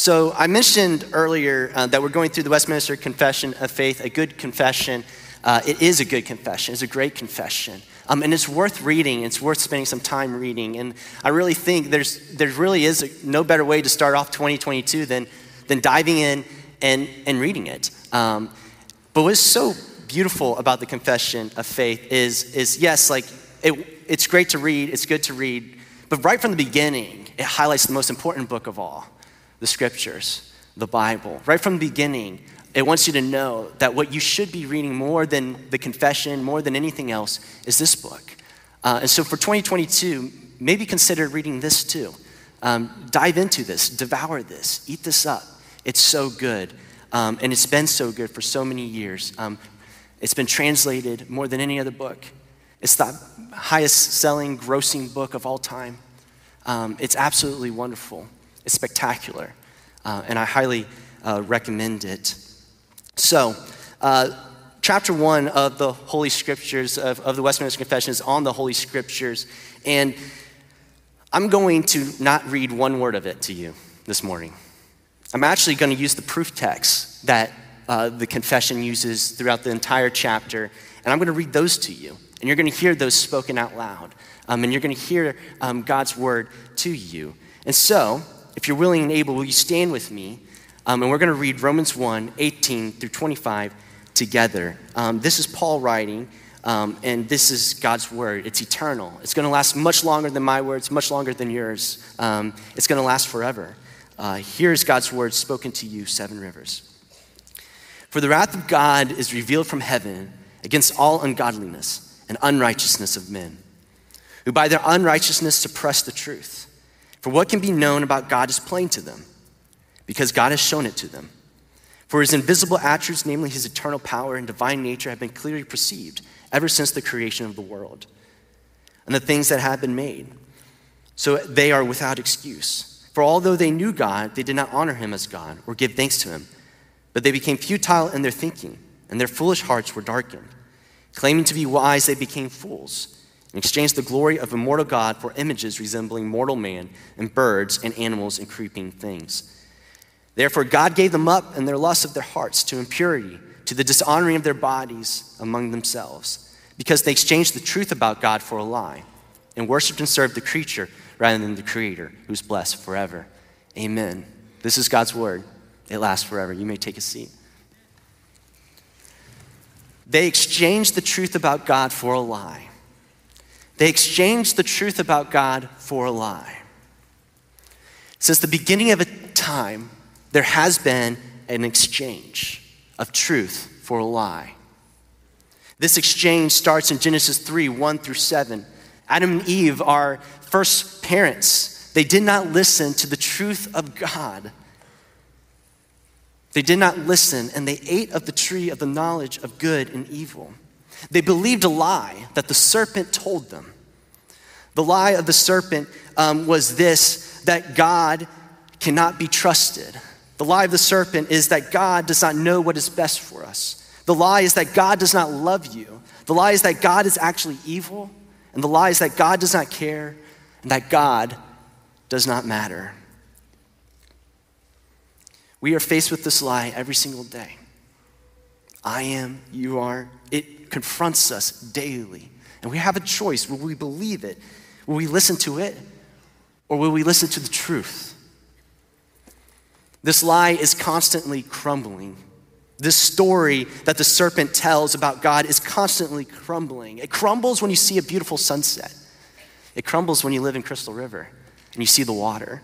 So, I mentioned earlier uh, that we're going through the Westminster Confession of Faith, a good confession. Uh, it is a good confession, it's a great confession. Um, and it's worth reading, it's worth spending some time reading. And I really think there's, there really is a, no better way to start off 2022 than, than diving in and, and reading it. Um, but what's so beautiful about the confession of faith is, is yes, like it, it's great to read, it's good to read, but right from the beginning, it highlights the most important book of all the scriptures, the Bible. Right from the beginning, it wants you to know that what you should be reading more than the confession, more than anything else, is this book. Uh, and so for 2022, maybe consider reading this too. Um, dive into this, devour this, eat this up. It's so good. Um, and it's been so good for so many years. Um, it's been translated more than any other book. It's the highest selling, grossing book of all time. Um, it's absolutely wonderful. It's spectacular, uh, and I highly uh, recommend it. So, uh, chapter one of the Holy Scriptures, of, of the Westminster Confession, is on the Holy Scriptures, and I'm going to not read one word of it to you this morning. I'm actually going to use the proof text that uh, the confession uses throughout the entire chapter, and I'm going to read those to you. And you're going to hear those spoken out loud. Um, and you're going to hear um, God's word to you. And so, if you're willing and able, will you stand with me? Um, and we're going to read Romans 1 18 through 25 together. Um, this is Paul writing, um, and this is God's word. It's eternal. It's going to last much longer than my words, much longer than yours. Um, it's going to last forever. Uh, here's God's word spoken to you, Seven Rivers. For the wrath of God is revealed from heaven against all ungodliness and unrighteousness of men, who by their unrighteousness suppress the truth. For what can be known about God is plain to them, because God has shown it to them. For his invisible attributes, namely his eternal power and divine nature, have been clearly perceived ever since the creation of the world and the things that have been made. So they are without excuse. For although they knew God, they did not honor him as God or give thanks to him, but they became futile in their thinking, and their foolish hearts were darkened. Claiming to be wise, they became fools and exchanged the glory of immortal God for images resembling mortal man and birds and animals and creeping things. Therefore, God gave them up in their lust of their hearts to impurity, to the dishonoring of their bodies among themselves, because they exchanged the truth about God for a lie and worshiped and served the creature rather than the Creator, who's blessed forever. Amen. This is God's word. It lasts forever. You may take a seat. They exchanged the truth about God for a lie they exchanged the truth about God for a lie. Since the beginning of a time, there has been an exchange of truth for a lie. This exchange starts in Genesis 3 1 through 7. Adam and Eve are first parents. They did not listen to the truth of God. They did not listen, and they ate of the tree of the knowledge of good and evil. They believed a lie that the serpent told them. The lie of the serpent um, was this that God cannot be trusted. The lie of the serpent is that God does not know what is best for us. The lie is that God does not love you. The lie is that God is actually evil. And the lie is that God does not care and that God does not matter. We are faced with this lie every single day. I am, you are. It confronts us daily. And we have a choice. Will we believe it? Will we listen to it? Or will we listen to the truth? This lie is constantly crumbling. This story that the serpent tells about God is constantly crumbling. It crumbles when you see a beautiful sunset. It crumbles when you live in Crystal River and you see the water.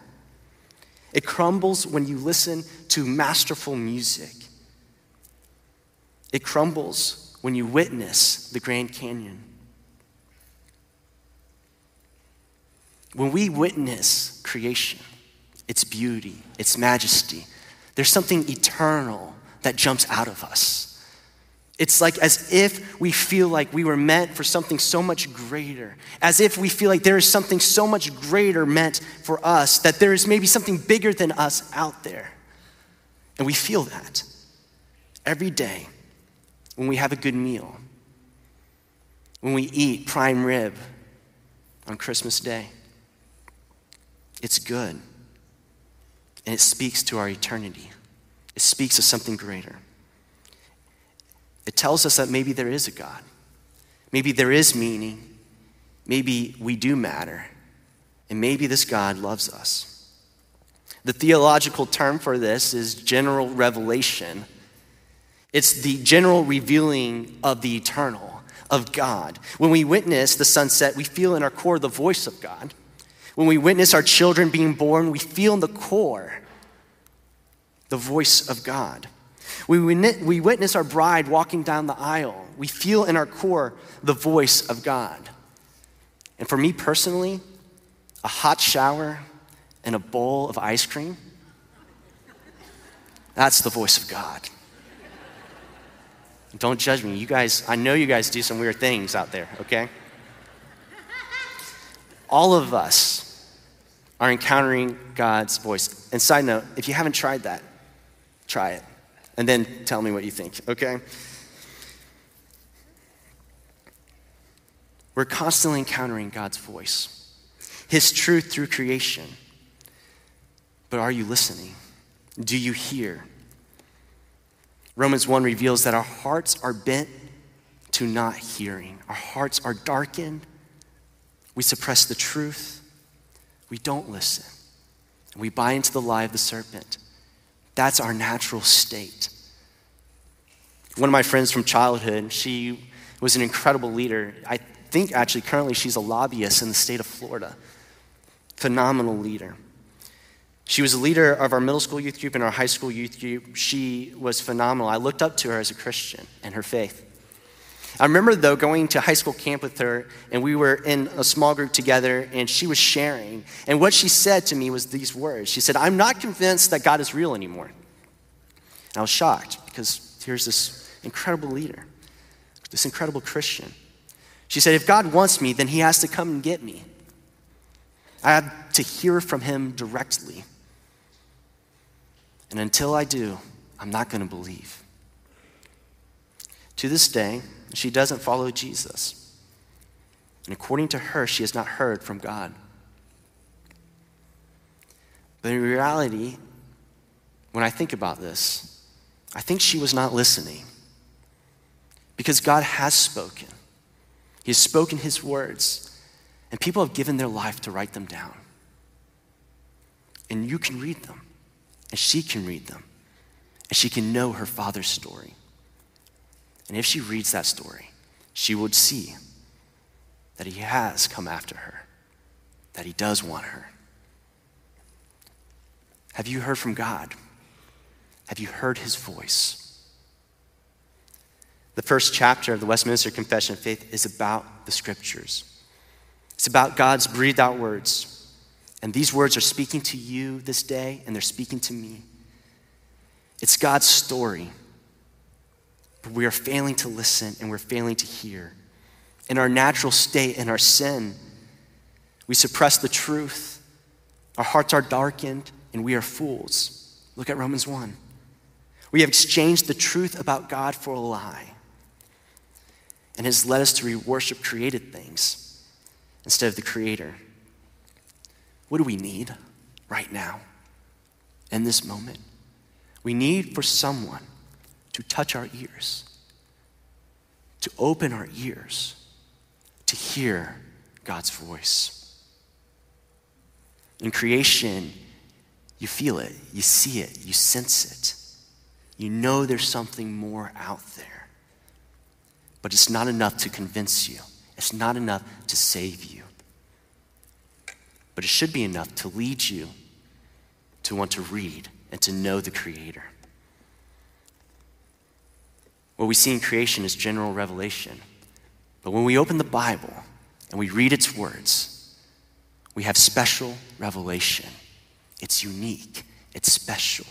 It crumbles when you listen to masterful music. It crumbles when you witness the Grand Canyon. When we witness creation, its beauty, its majesty. There's something eternal that jumps out of us. It's like as if we feel like we were meant for something so much greater, as if we feel like there is something so much greater meant for us, that there is maybe something bigger than us out there. And we feel that every day when we have a good meal, when we eat prime rib on Christmas Day. It's good. And it speaks to our eternity, it speaks of something greater. It tells us that maybe there is a God, maybe there is meaning, maybe we do matter, and maybe this God loves us. The theological term for this is general revelation. It's the general revealing of the eternal, of God. When we witness the sunset, we feel in our core the voice of God. When we witness our children being born, we feel in the core the voice of God. We, we witness our bride walking down the aisle. We feel in our core the voice of God. And for me personally, a hot shower and a bowl of ice cream, that's the voice of God. Don't judge me. You guys, I know you guys do some weird things out there, okay? All of us are encountering God's voice. And side note, if you haven't tried that, try it. And then tell me what you think, okay? We're constantly encountering God's voice, His truth through creation. But are you listening? Do you hear? Romans 1 reveals that our hearts are bent to not hearing, our hearts are darkened. We suppress the truth. We don't listen. We buy into the lie of the serpent. That's our natural state. One of my friends from childhood, she was an incredible leader. I think actually currently she's a lobbyist in the state of Florida. Phenomenal leader. She was a leader of our middle school youth group and our high school youth group. She was phenomenal. I looked up to her as a Christian and her faith. I remember, though, going to high school camp with her, and we were in a small group together, and she was sharing. And what she said to me was these words She said, I'm not convinced that God is real anymore. And I was shocked because here's this incredible leader, this incredible Christian. She said, If God wants me, then he has to come and get me. I have to hear from him directly. And until I do, I'm not going to believe. To this day, she doesn't follow Jesus. And according to her, she has not heard from God. But in reality, when I think about this, I think she was not listening. Because God has spoken, He has spoken His words, and people have given their life to write them down. And you can read them, and she can read them, and she can know her father's story. And if she reads that story, she would see that he has come after her, that he does want her. Have you heard from God? Have you heard his voice? The first chapter of the Westminster Confession of Faith is about the scriptures. It's about God's breathed out words. And these words are speaking to you this day, and they're speaking to me. It's God's story but we are failing to listen and we're failing to hear. In our natural state, in our sin, we suppress the truth. Our hearts are darkened and we are fools. Look at Romans 1. We have exchanged the truth about God for a lie and has led us to worship created things instead of the Creator. What do we need right now in this moment? We need for someone to touch our ears, to open our ears, to hear God's voice. In creation, you feel it, you see it, you sense it. You know there's something more out there. But it's not enough to convince you, it's not enough to save you. But it should be enough to lead you to want to read and to know the Creator. What we see in creation is general revelation. But when we open the Bible and we read its words, we have special revelation. It's unique, it's special.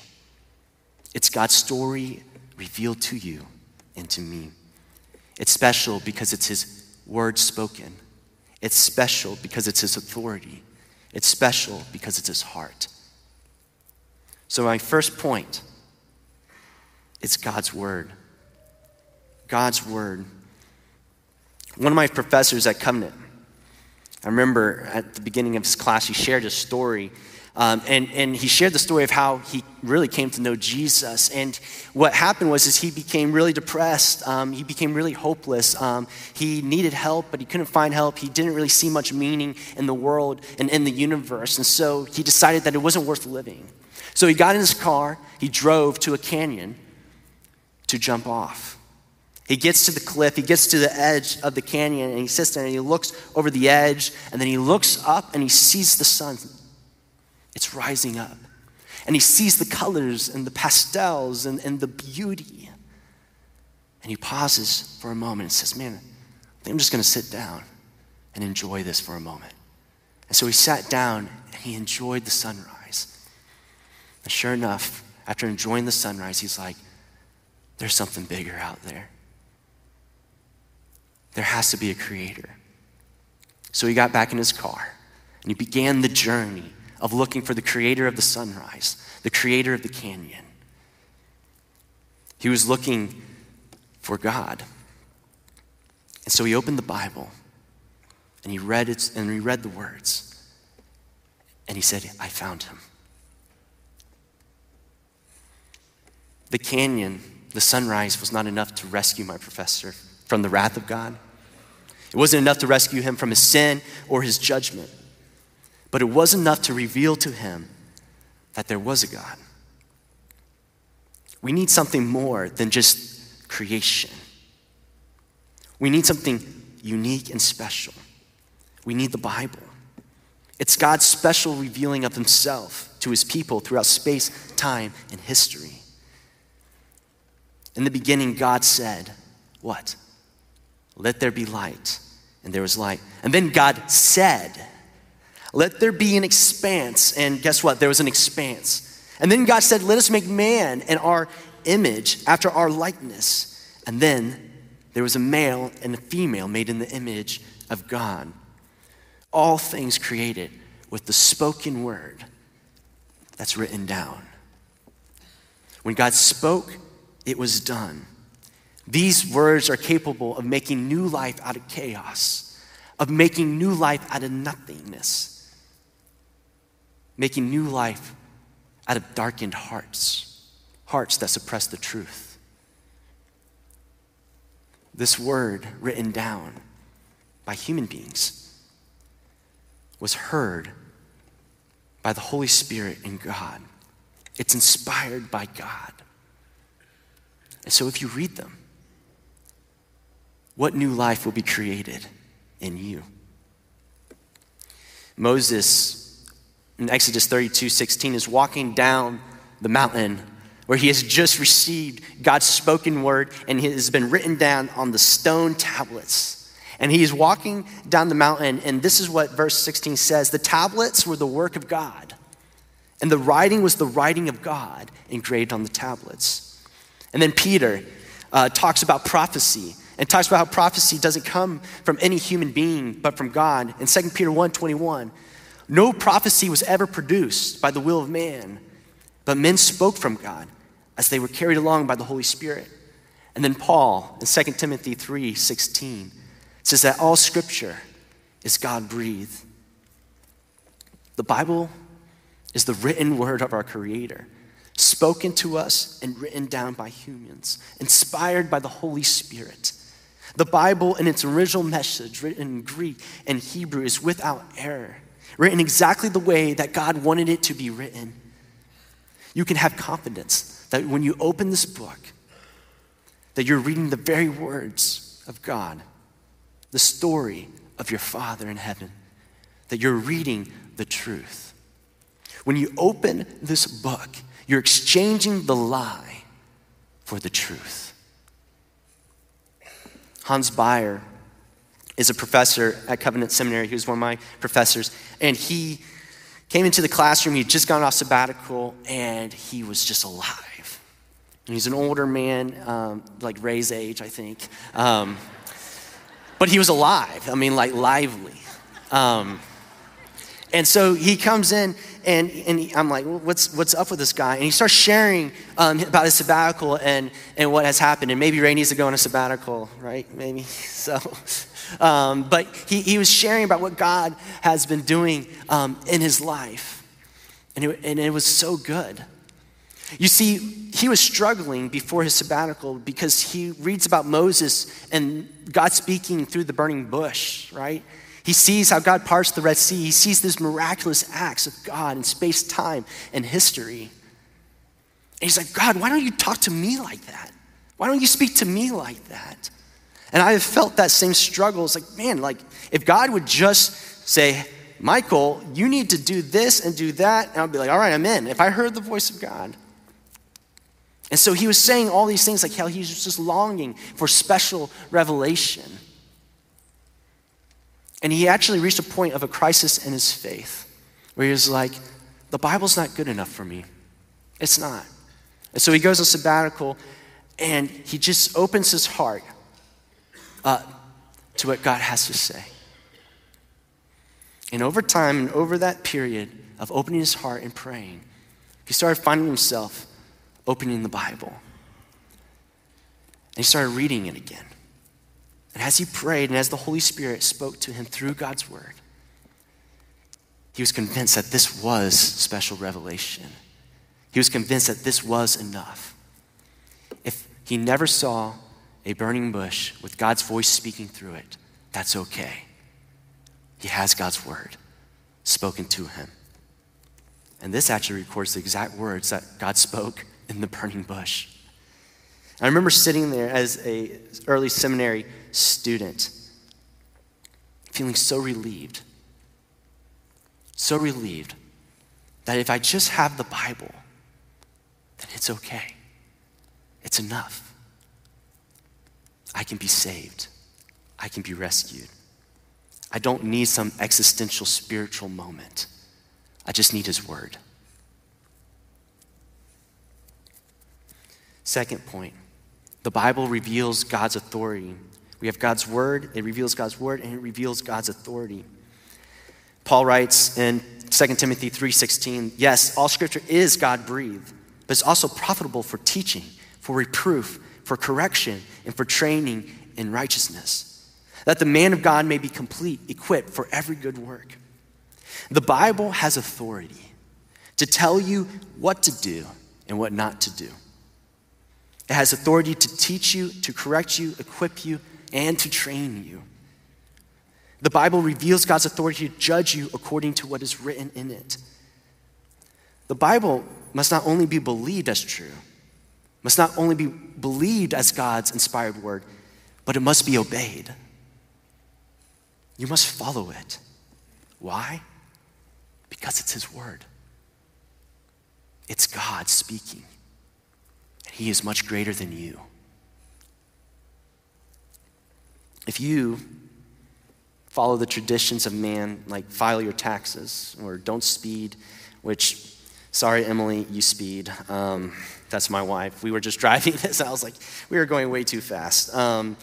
It's God's story revealed to you and to me. It's special because it's His word spoken. It's special because it's His authority. It's special because it's His heart. So, my first point is God's word. God's word. One of my professors at Covenant, I remember at the beginning of his class, he shared a story. Um, and, and he shared the story of how he really came to know Jesus. And what happened was is he became really depressed. Um, he became really hopeless. Um, he needed help, but he couldn't find help. He didn't really see much meaning in the world and in the universe. And so he decided that it wasn't worth living. So he got in his car, he drove to a canyon to jump off. He gets to the cliff, he gets to the edge of the canyon, and he sits there and he looks over the edge, and then he looks up and he sees the sun. It's rising up. And he sees the colors and the pastels and, and the beauty. And he pauses for a moment and says, Man, I am just going to sit down and enjoy this for a moment. And so he sat down and he enjoyed the sunrise. And sure enough, after enjoying the sunrise, he's like, There's something bigger out there. There has to be a creator. So he got back in his car and he began the journey of looking for the creator of the sunrise, the creator of the canyon. He was looking for God. And so he opened the Bible and he read it and he read the words. And he said, I found him. The canyon, the sunrise was not enough to rescue my professor from the wrath of God. It wasn't enough to rescue him from his sin or his judgment, but it was enough to reveal to him that there was a God. We need something more than just creation. We need something unique and special. We need the Bible. It's God's special revealing of himself to his people throughout space, time, and history. In the beginning, God said, What? Let there be light and there was light. And then God said, Let there be an expanse. And guess what? There was an expanse. And then God said, Let us make man in our image, after our likeness. And then there was a male and a female made in the image of God. All things created with the spoken word that's written down. When God spoke, it was done. These words are capable of making new life out of chaos, of making new life out of nothingness, making new life out of darkened hearts, hearts that suppress the truth. This word written down by human beings was heard by the Holy Spirit and God. It's inspired by God. And so if you read them, what new life will be created in you? Moses in Exodus 32 16 is walking down the mountain where he has just received God's spoken word and it has been written down on the stone tablets. And he is walking down the mountain, and this is what verse 16 says The tablets were the work of God, and the writing was the writing of God engraved on the tablets. And then Peter uh, talks about prophecy and talks about how prophecy doesn't come from any human being but from God. In 2 Peter 1 21, no prophecy was ever produced by the will of man, but men spoke from God as they were carried along by the Holy Spirit. And then Paul in 2 Timothy 3:16 says that all scripture is God breathed. The Bible is the written word of our Creator, spoken to us and written down by humans, inspired by the Holy Spirit. The Bible, in its original message, written in Greek and Hebrew, is without error, written exactly the way that God wanted it to be written. You can have confidence that when you open this book, that you're reading the very words of God, the story of your Father in heaven, that you're reading the truth. When you open this book, you're exchanging the lie for the truth. Hans Bayer is a professor at Covenant Seminary. He was one of my professors. And he came into the classroom. He'd just gone off sabbatical, and he was just alive. And he's an older man, um, like Ray's age, I think. Um, but he was alive. I mean, like lively. Um, and so he comes in, and, and he, I'm like, what's, what's up with this guy? And he starts sharing um, about his sabbatical and, and what has happened. And maybe Ray needs to go on a sabbatical, right? Maybe. So, um, but he, he was sharing about what God has been doing um, in his life. And it, and it was so good. You see, he was struggling before his sabbatical because he reads about Moses and God speaking through the burning bush, right? He sees how God parts the Red Sea. He sees these miraculous acts of God in space, time, and history. And he's like, God, why don't you talk to me like that? Why don't you speak to me like that? And I have felt that same struggle. It's like, man, like if God would just say, Michael, you need to do this and do that, and I'll be like, all right, I'm in. If I heard the voice of God. And so he was saying all these things like how he was just longing for special revelation. And he actually reached a point of a crisis in his faith where he was like, the Bible's not good enough for me. It's not. And so he goes on sabbatical and he just opens his heart up to what God has to say. And over time and over that period of opening his heart and praying, he started finding himself opening the Bible. And he started reading it again. And as he prayed and as the Holy Spirit spoke to him through God's word, he was convinced that this was special revelation. He was convinced that this was enough. If he never saw a burning bush with God's voice speaking through it, that's okay. He has God's word spoken to him. And this actually records the exact words that God spoke in the burning bush. I remember sitting there as a early seminary student, feeling so relieved, so relieved that if I just have the Bible, then it's okay. It's enough. I can be saved. I can be rescued. I don't need some existential spiritual moment. I just need His Word. Second point the Bible reveals God's authority. We have God's word, it reveals God's word, and it reveals God's authority. Paul writes in 2 Timothy 3:16, yes, all scripture is God-breathed, but it's also profitable for teaching, for reproof, for correction, and for training in righteousness, that the man of God may be complete, equipped for every good work. The Bible has authority to tell you what to do and what not to do. It has authority to teach you, to correct you, equip you, and to train you. The Bible reveals God's authority to judge you according to what is written in it. The Bible must not only be believed as true, must not only be believed as God's inspired word, but it must be obeyed. You must follow it. Why? Because it's His word. It's God speaking. He is much greater than you. If you follow the traditions of man, like file your taxes or don't speed, which, sorry, Emily, you speed. Um, that's my wife. We were just driving this. I was like, we were going way too fast. Um,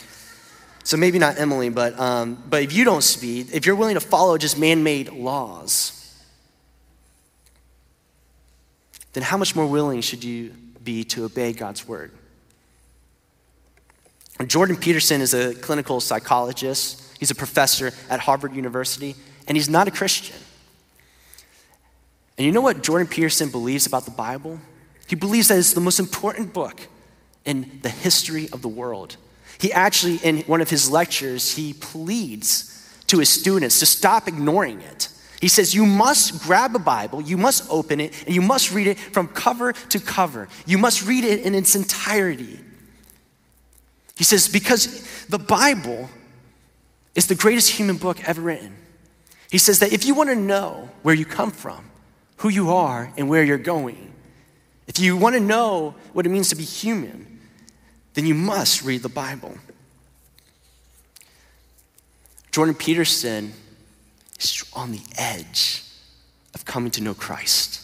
so maybe not Emily, but, um, but if you don't speed, if you're willing to follow just man made laws, then how much more willing should you be to obey God's word. Jordan Peterson is a clinical psychologist. He's a professor at Harvard University, and he's not a Christian. And you know what Jordan Peterson believes about the Bible? He believes that it's the most important book in the history of the world. He actually, in one of his lectures, he pleads to his students to stop ignoring it he says, You must grab a Bible, you must open it, and you must read it from cover to cover. You must read it in its entirety. He says, Because the Bible is the greatest human book ever written. He says that if you want to know where you come from, who you are, and where you're going, if you want to know what it means to be human, then you must read the Bible. Jordan Peterson is on the edge of coming to know Christ.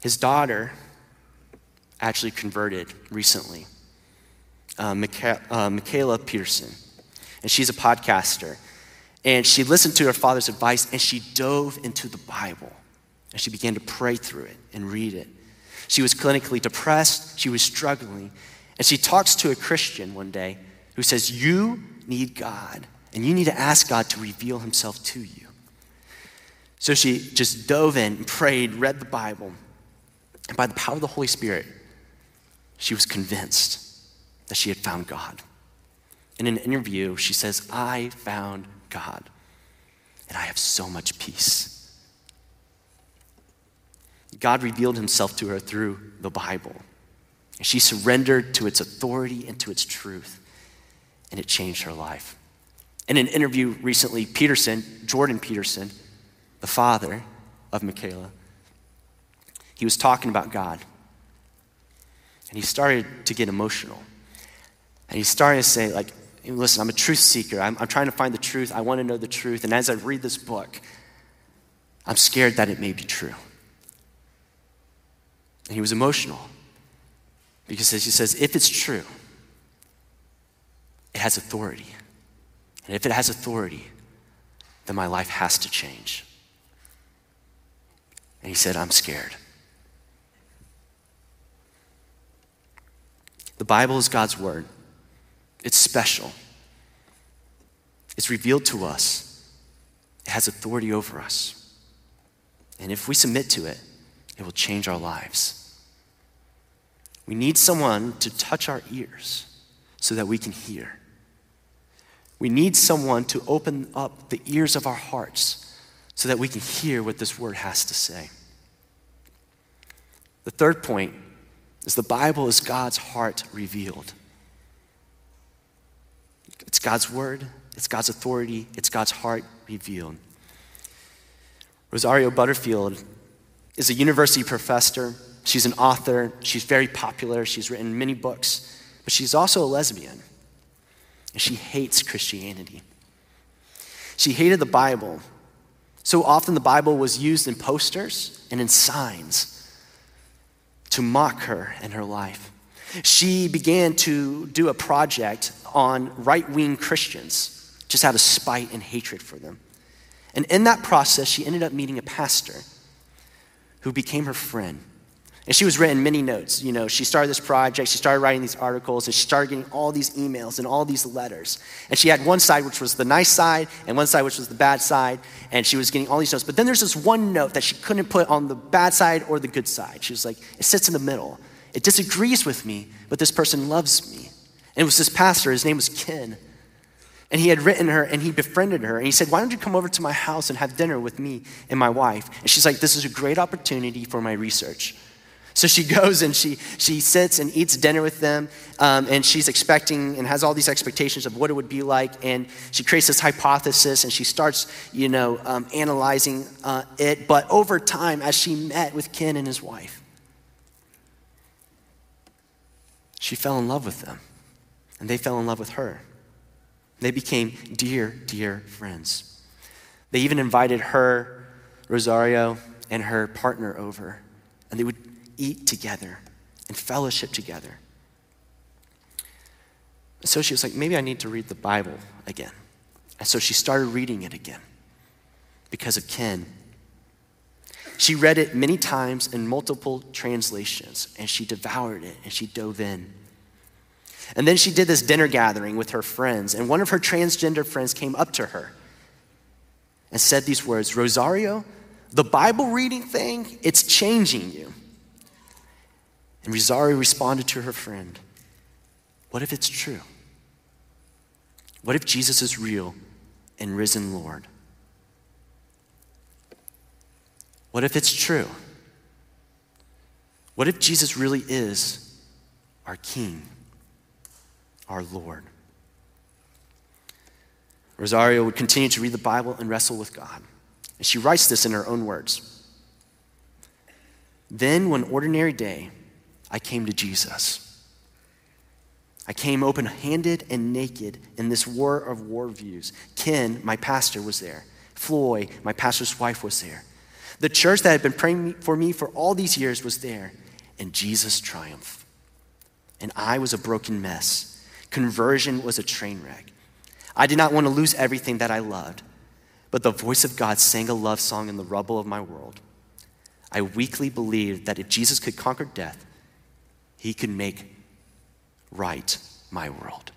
His daughter actually converted recently, uh, Micha- uh, Mikhaila Peterson, and she's a podcaster. And she listened to her father's advice and she dove into the Bible and she began to pray through it and read it. She was clinically depressed, she was struggling, and she talks to a Christian one day who says, You need God, and you need to ask God to reveal himself to you. So she just dove in and prayed, read the Bible, and by the power of the Holy Spirit, she was convinced that she had found God. In an interview, she says, I found God, and I have so much peace. God revealed himself to her through the Bible. And she surrendered to its authority and to its truth, and it changed her life. In an interview recently, Peterson, Jordan Peterson, the father of Mikhaila, he was talking about God. And he started to get emotional. And he started to say, like, listen, I'm a truth seeker. I'm, I'm trying to find the truth. I want to know the truth. And as I read this book, I'm scared that it may be true. And he was emotional because he says, if it's true, it has authority. And if it has authority, then my life has to change. And he said, I'm scared. The Bible is God's word. It's special. It's revealed to us. It has authority over us. And if we submit to it, it will change our lives. We need someone to touch our ears so that we can hear. We need someone to open up the ears of our hearts so that we can hear what this word has to say. The third point is the Bible is God's heart revealed. It's God's word, it's God's authority, it's God's heart revealed. Rosario Butterfield is a university professor. She's an author. She's very popular. She's written many books, but she's also a lesbian. And she hates Christianity. She hated the Bible. So often the Bible was used in posters and in signs to mock her and her life. She began to do a project on right wing Christians, just out of spite and hatred for them. And in that process, she ended up meeting a pastor who became her friend. And she was written many notes. You know, she started this project, she started writing these articles, and she started getting all these emails and all these letters. And she had one side which was the nice side, and one side which was the bad side, and she was getting all these notes. But then there's this one note that she couldn't put on the bad side or the good side. She was like, it sits in the middle. It disagrees with me, but this person loves me. And it was this pastor, his name was Ken. And he had written her and he befriended her. And he said, Why don't you come over to my house and have dinner with me and my wife? And she's like, This is a great opportunity for my research. So she goes and she, she sits and eats dinner with them, um, and she's expecting and has all these expectations of what it would be like. And she creates this hypothesis and she starts, you know, um, analyzing uh, it. But over time, as she met with Ken and his wife, she fell in love with them, and they fell in love with her. They became dear, dear friends. They even invited her, Rosario, and her partner over, and they would eat together and fellowship together. So she was like, maybe I need to read the Bible again. And so she started reading it again because of Ken. She read it many times in multiple translations, and she devoured it and she dove in. And then she did this dinner gathering with her friends, and one of her transgender friends came up to her and said these words Rosario, the Bible reading thing, it's changing you. And Rosario responded to her friend What if it's true? What if Jesus is real and risen Lord? What if it's true? What if Jesus really is our King, our Lord? Rosario would continue to read the Bible and wrestle with God. And she writes this in her own words. Then, one ordinary day, I came to Jesus. I came open handed and naked in this war of war views. Ken, my pastor, was there, Floy, my pastor's wife, was there. The church that had been praying for me for all these years was there, and Jesus triumphed. And I was a broken mess. Conversion was a train wreck. I did not want to lose everything that I loved, but the voice of God sang a love song in the rubble of my world. I weakly believed that if Jesus could conquer death, he can make right my world.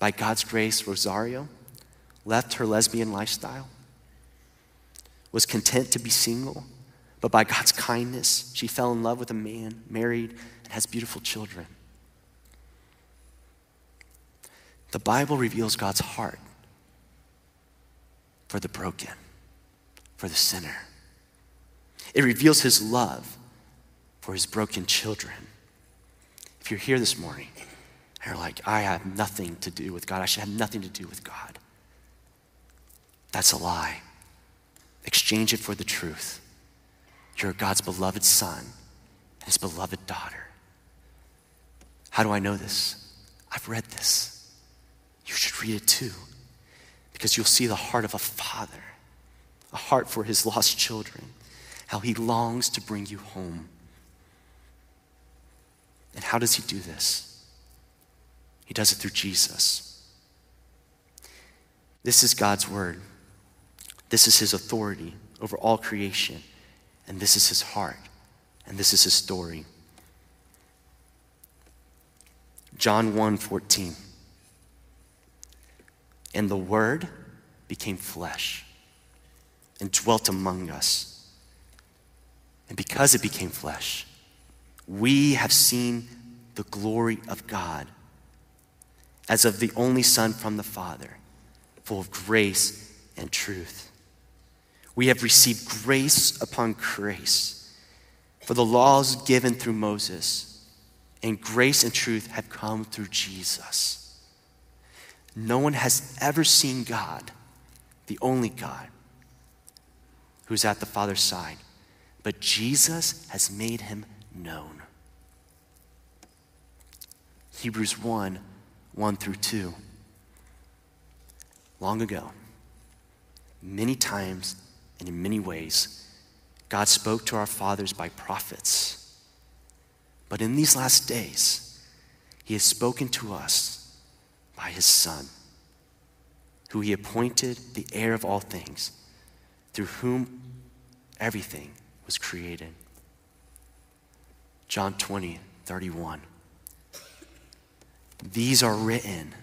By God's grace, Rosario left her lesbian lifestyle, was content to be single, but by God's kindness, she fell in love with a man, married, and has beautiful children. The Bible reveals God's heart for the broken, for the sinner. It reveals his love for his broken children. If you're here this morning and you're like, I have nothing to do with God, I should have nothing to do with God. That's a lie. Exchange it for the truth. You're God's beloved son and his beloved daughter. How do I know this? I've read this. You should read it too, because you'll see the heart of a father, a heart for his lost children, how he longs to bring you home. And how does he do this? He does it through Jesus. This is God's word. This is his authority over all creation. And this is his heart. And this is his story. John 1 14. And the word became flesh and dwelt among us. And because it became flesh, we have seen the glory of God as of the only Son from the Father, full of grace and truth. We have received grace upon grace. For the laws given through Moses, and grace and truth have come through Jesus. No one has ever seen God, the only God, who's at the Father's side, but Jesus has made him known. Hebrews 1 1 through 2. Long ago, many times and in many ways, God spoke to our fathers by prophets. But in these last days, He has spoken to us by His Son, who He appointed the heir of all things, through whom everything was created. John 20, 31. These are written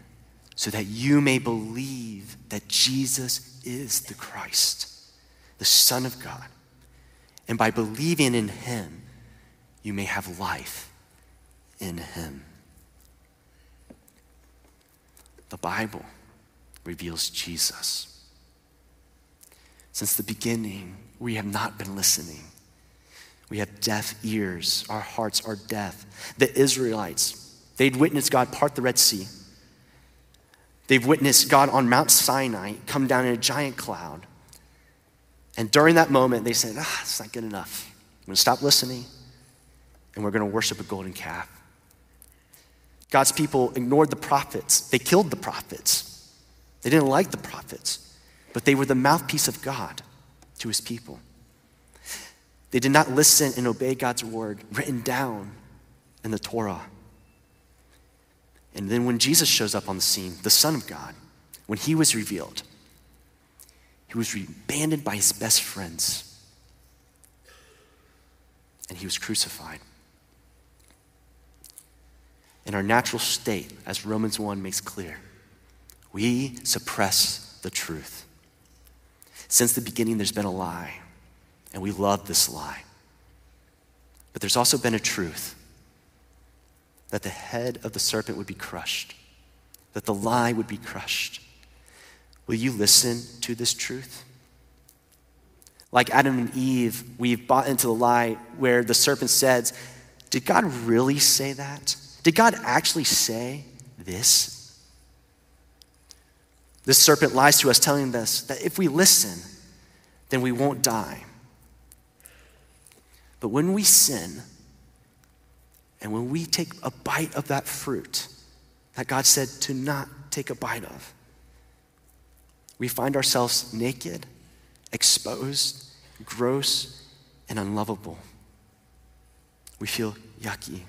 so that you may believe that Jesus is the Christ the Son of God. And by believing in him, you may have life in him. The Bible reveals Jesus. Since the beginning, we have not been listening. We have deaf ears. Our hearts are deaf. The Israelites, they'd witnessed God part the Red Sea. They've witnessed God on Mount Sinai come down in a giant cloud. And during that moment, they said, ah, it's not good enough. I'm going to stop listening and we're going to worship a golden calf. God's people ignored the prophets. They killed the prophets. They didn't like the prophets, but they were the mouthpiece of God to his people. They did not listen and obey God's word written down in the Torah. And then when Jesus shows up on the scene, the Son of God, when he was revealed, he was abandoned by his best friends. And he was crucified. In our natural state, as Romans 1 makes clear, we suppress the truth. Since the beginning, there's been a lie, and we love this lie. But there's also been a truth that the head of the serpent would be crushed, that the lie would be crushed. Will you listen to this truth? Like Adam and Eve, we've bought into the lie where the serpent says, Did God really say that? Did God actually say this? This serpent lies to us, telling us that if we listen, then we won't die. But when we sin, and when we take a bite of that fruit that God said to not take a bite of, we find ourselves naked, exposed, gross, and unlovable. We feel yucky.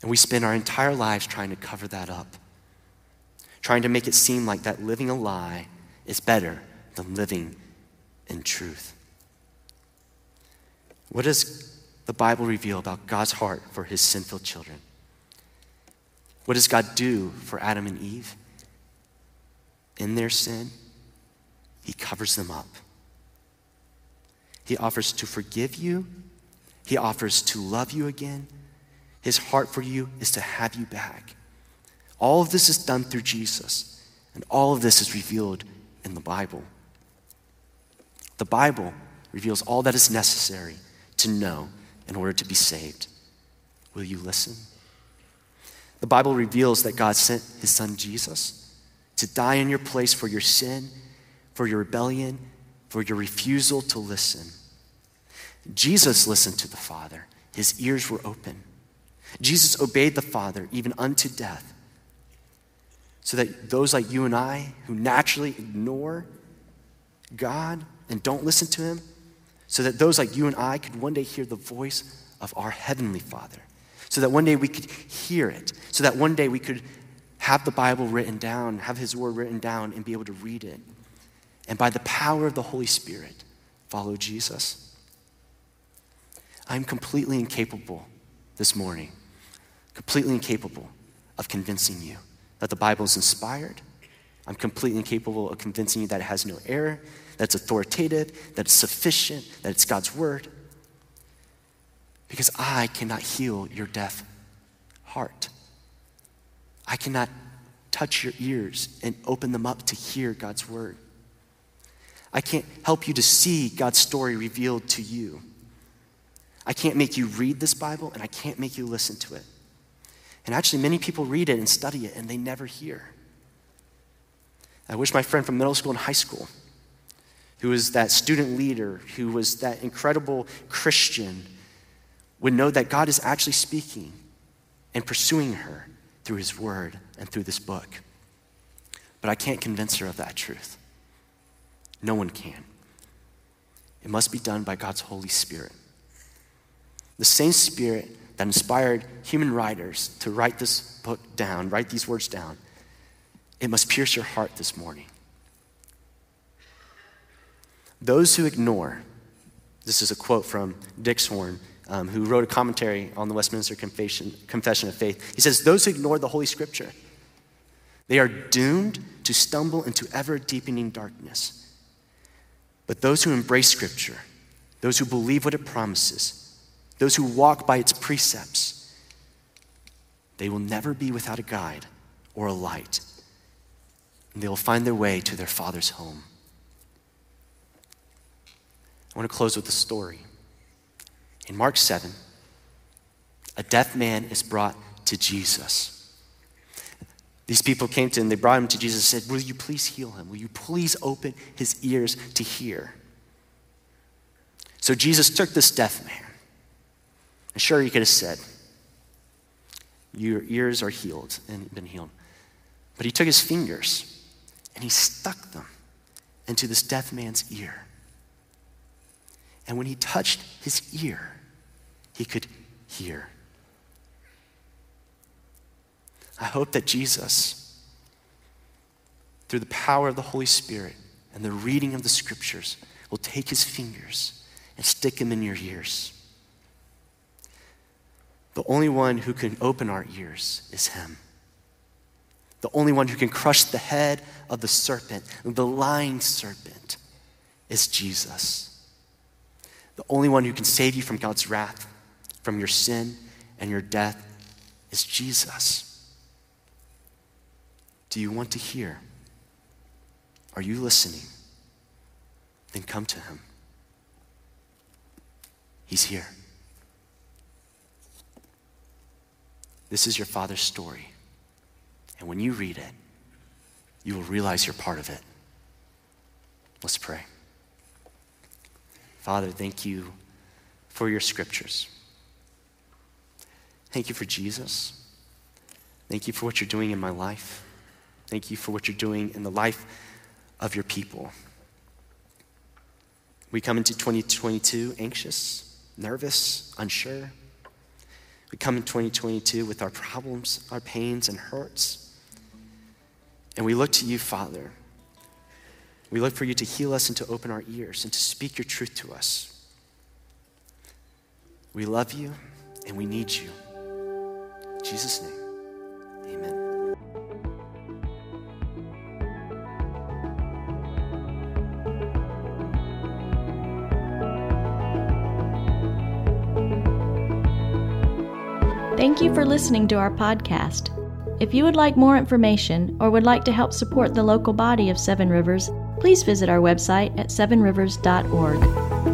And we spend our entire lives trying to cover that up, trying to make it seem like that living a lie is better than living in truth. What does the Bible reveal about God's heart for his sinful children? What does God do for Adam and Eve? In their sin, he covers them up. He offers to forgive you, he offers to love you again. His heart for you is to have you back. All of this is done through Jesus, and all of this is revealed in the Bible. The Bible reveals all that is necessary to know in order to be saved. Will you listen? The Bible reveals that God sent his son Jesus to die in your place for your sin, for your rebellion, for your refusal to listen. Jesus listened to the Father, his ears were open. Jesus obeyed the Father even unto death, so that those like you and I who naturally ignore God and don't listen to him, so that those like you and I could one day hear the voice of our Heavenly Father so that one day we could hear it, so that one day we could have the Bible written down, have His Word written down, and be able to read it. And by the power of the Holy Spirit, follow Jesus. I'm completely incapable this morning, completely incapable of convincing you that the Bible is inspired. I'm completely incapable of convincing you that it has no error, that it's authoritative, that's sufficient, that it's God's Word because I cannot heal your deaf heart. I cannot touch your ears and open them up to hear God's word. I can't help you to see God's story revealed to you. I can't make you read this Bible and I can't make you listen to it. And actually, many people read it and study it and they never hear. I wish my friend from middle school and high school, who was that student leader, who was that incredible Christian, would know that God is actually speaking and pursuing her through his word and through this book. But I can't convince her of that truth. No one can. It must be done by God's Holy Spirit. The same Spirit that inspired human writers to write this book down, write these words down, it must pierce your heart this morning. Those who ignore, this is a quote from Dixhoorn um, who wrote a commentary on the Westminster Confession, Confession of Faith. He says, Those who ignore the Holy Scripture, they are doomed to stumble into ever deepening darkness. But those who embrace Scripture, those who believe what it promises, those who walk by its precepts, they will never be without a guide or a light. And they will find their way to their Father's home. I want to close with a story. In Mark 7, a deaf man is brought to Jesus. These people came to him, they brought him to Jesus and said, Will you please heal him? Will you please open his ears to hear? So Jesus took this deaf man. And sure, he could have said, Your ears are healed and been healed. But he took his fingers and he stuck them into this deaf man's ear. And when he touched his ear, he could hear. I hope that Jesus, through the power of the Holy Spirit and the reading of the scriptures, will take his fingers and stick them in your ears. The only one who can open our ears is him. The only one who can crush the head of the serpent, the lying serpent, is Jesus. The only one who can save you from God's wrath from your sin and your death is Jesus. Do you want to hear? Are you listening? Then come to him. He's here. This is your father's story. And when you read it, you will realize you're part of it. Let's pray. Father, thank you for your scriptures. Thank you for Jesus. Thank you for what you're doing in my life. Thank you for what you're doing in the life of your people. We come into 2022 anxious, nervous, unsure. We come in 2022 with our problems, our pains, and hurts. And we look to you, Father. We look for you to heal us and to open our ears and to speak your truth to us. We love you and we need you. In Jesus' name. Amen. Thank you for listening to our podcast. If you would like more information or would like to help support the local body of Seven Rivers, please visit our website at sevenrivers.org.